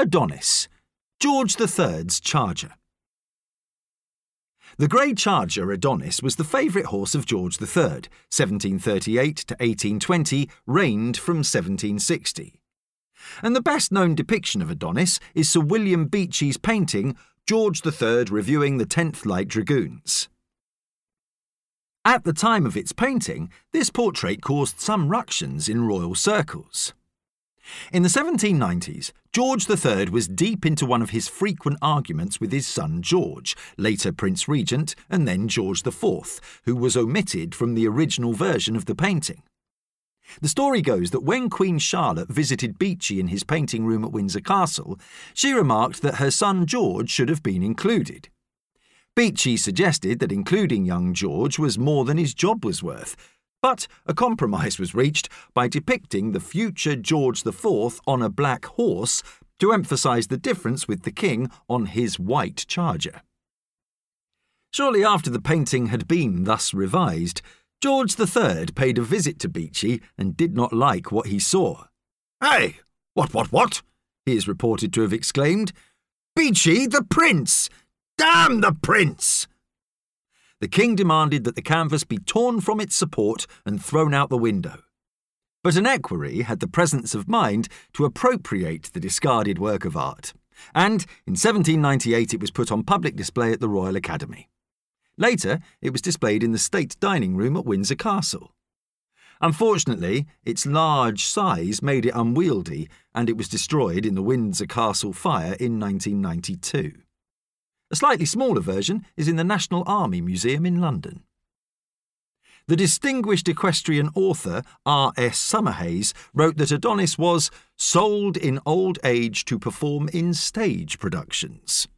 Adonis, George III's charger. The grey charger Adonis was the favourite horse of George III, 1738 to 1820, reigned from 1760. And the best known depiction of Adonis is Sir William Beechey's painting, George III reviewing the 10th Light Dragoons. At the time of its painting, this portrait caused some ructions in royal circles. In the 1790s, George III was deep into one of his frequent arguments with his son George, later Prince Regent, and then George IV, who was omitted from the original version of the painting. The story goes that when Queen Charlotte visited Beechey in his painting room at Windsor Castle, she remarked that her son George should have been included. Beechey suggested that including young George was more than his job was worth, but a compromise was reached by depicting the future George IV on a black horse to emphasise the difference with the king on his white charger. Shortly after the painting had been thus revised, George III paid a visit to Beechey and did not like what he saw. Hey, what, what, what? he is reported to have exclaimed. Beechey, the prince! Damn the prince! The king demanded that the canvas be torn from its support and thrown out the window. But an equerry had the presence of mind to appropriate the discarded work of art, and in 1798 it was put on public display at the Royal Academy. Later, it was displayed in the state dining room at Windsor Castle. Unfortunately, its large size made it unwieldy, and it was destroyed in the Windsor Castle fire in 1992. A slightly smaller version is in the National Army Museum in London. The distinguished equestrian author R.S. Summerhayes wrote that Adonis was sold in old age to perform in stage productions.